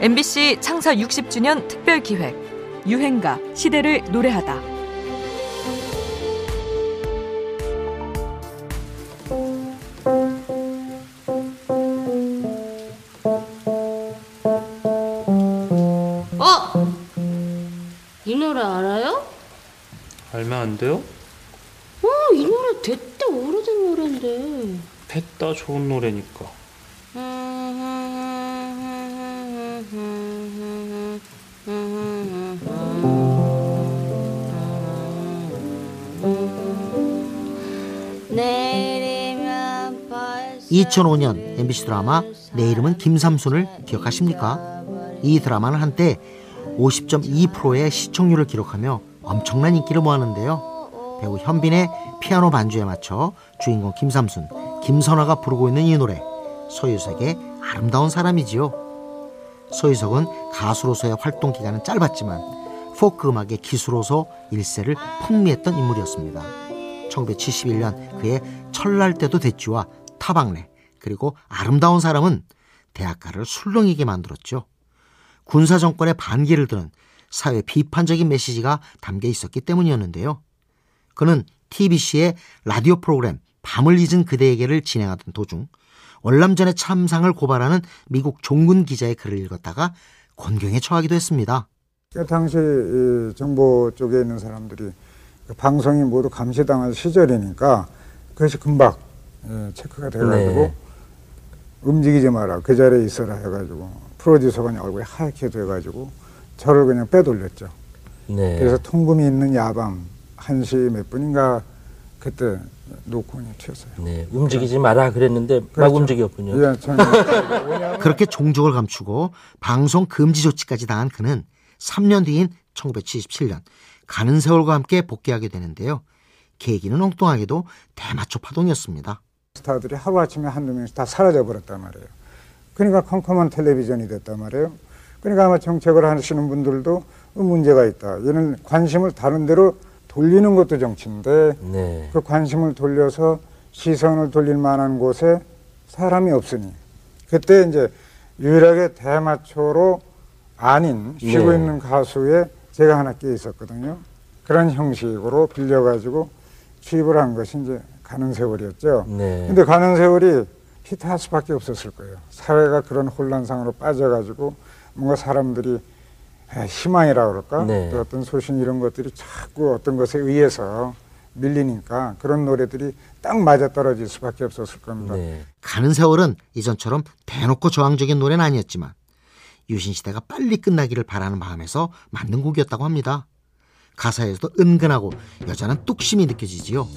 MBC 창사 60주년 특별 기획 유행가 시대를 노래하다. 어? 이 노래 알아요? 알면 안 돼요? 어, 이 노래 됐다 오래된 노래인데. 됐다 좋은 노래니까. 2005년 MBC 드라마 내 이름은 김삼순을 기억하십니까? 이 드라마는 한때 50.2%의 시청률을 기록하며 엄청난 인기를 모았는데요. 배우 현빈의 피아노 반주에 맞춰 주인공 김삼순, 김선화가 부르고 있는 이 노래 서유석의 아름다운 사람이지요. 서유석은 가수로서의 활동 기간은 짧았지만 포크 음악의 기수로서 일세를 풍미했던 인물이었습니다. 1971년 그의 철날 때도 됐지와 타박내 그리고 아름다운 사람은 대학가를 술렁이게 만들었죠. 군사 정권의 반기를 드는 사회 비판적인 메시지가 담겨 있었기 때문이었는데요. 그는 TBC의 라디오 프로그램 밤을 잊은 그대에게를 진행하던 도중 월남전의 참상을 고발하는 미국 종군 기자의 글을 읽었다가 곤경에 처하기도 했습니다. 그 당시 이 정보 쪽에 있는 사람들이 그 방송이 모두 감시당한 시절이니까 그것이 금방 예, 체크가 돼가지고 네. 움직이지 마라 그 자리에 있어라 해가지고 프로듀서가 얼굴이 하얗게 돼가지고 저를 그냥 빼돌렸죠. 네. 그래서 통금이 있는 야밤 1시 몇 분인가 그때 그냥 튀었어요. 네. 움직이지 마라 그랬는데 막 그렇죠. 움직였군요. 예, 저는 그렇게 종족을 감추고 방송 금지 조치까지 당한 그는 3년 뒤인 1977년 가는 세월과 함께 복귀하게 되는데요. 계기는 엉뚱하게도 대마초 파동이었습니다. 스타들이 하루아침에 한두 명씩 다 사라져 버렸단 말이에요. 그러니까 컴컴한 텔레비전이 됐단 말이에요. 그러니까 아마 정책을 하시는 분들도 문제가 있다. 얘는 관심을 다른 데로 돌리는 것도 정치인데 네. 그 관심을 돌려서 시선을 돌릴 만한 곳에 사람이 없으니 그때 이제 유일하게 대마초로 아닌 쉬고 네. 있는 가수에 제가 하나 끼어 있었거든요. 그런 형식으로 빌려가지고 취입을 한 것이 이제 가는 세월이었죠. 네. 근데 가는 세월이 히트할 수밖에 없었을 거예요. 사회가 그런 혼란상으로 빠져가지고 뭔가 사람들이 에, 희망이라 그럴까? 네. 또 어떤 소신 이런 것들이 자꾸 어떤 것에 의해서 밀리니까 그런 노래들이 딱 맞아 떨어질 수밖에 없었을 겁니다. 네. 가는 세월은 이전처럼 대놓고 저항적인 노래는 아니었지만 유신 시대가 빨리 끝나기를 바라는 마음에서 만든 곡이었다고 합니다. 가사에서도 은근하고 여자는 뚝심이 느껴지지요.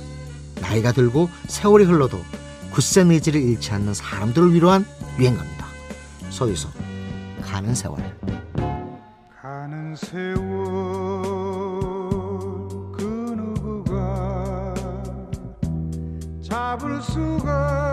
나이가 들고 세월이 흘러도 굳센 의지를 잃지 않는 사람들을 위로한 유행가입니다. 서유석 가는 세월. 세월 그 누구가 잡을 수가